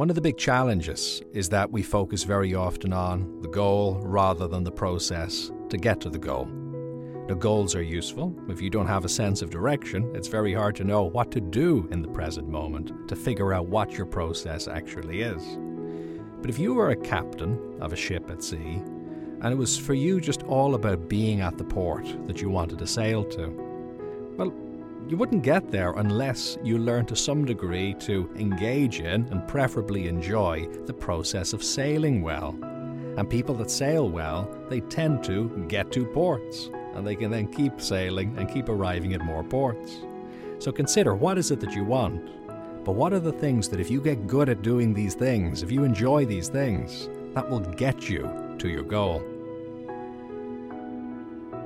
One of the big challenges is that we focus very often on the goal rather than the process to get to the goal. Now, goals are useful. If you don't have a sense of direction, it's very hard to know what to do in the present moment to figure out what your process actually is. But if you were a captain of a ship at sea, and it was for you just all about being at the port that you wanted to sail to, well, you wouldn't get there unless you learn to some degree to engage in and preferably enjoy the process of sailing well. And people that sail well, they tend to get to ports and they can then keep sailing and keep arriving at more ports. So consider what is it that you want? But what are the things that if you get good at doing these things, if you enjoy these things, that will get you to your goal?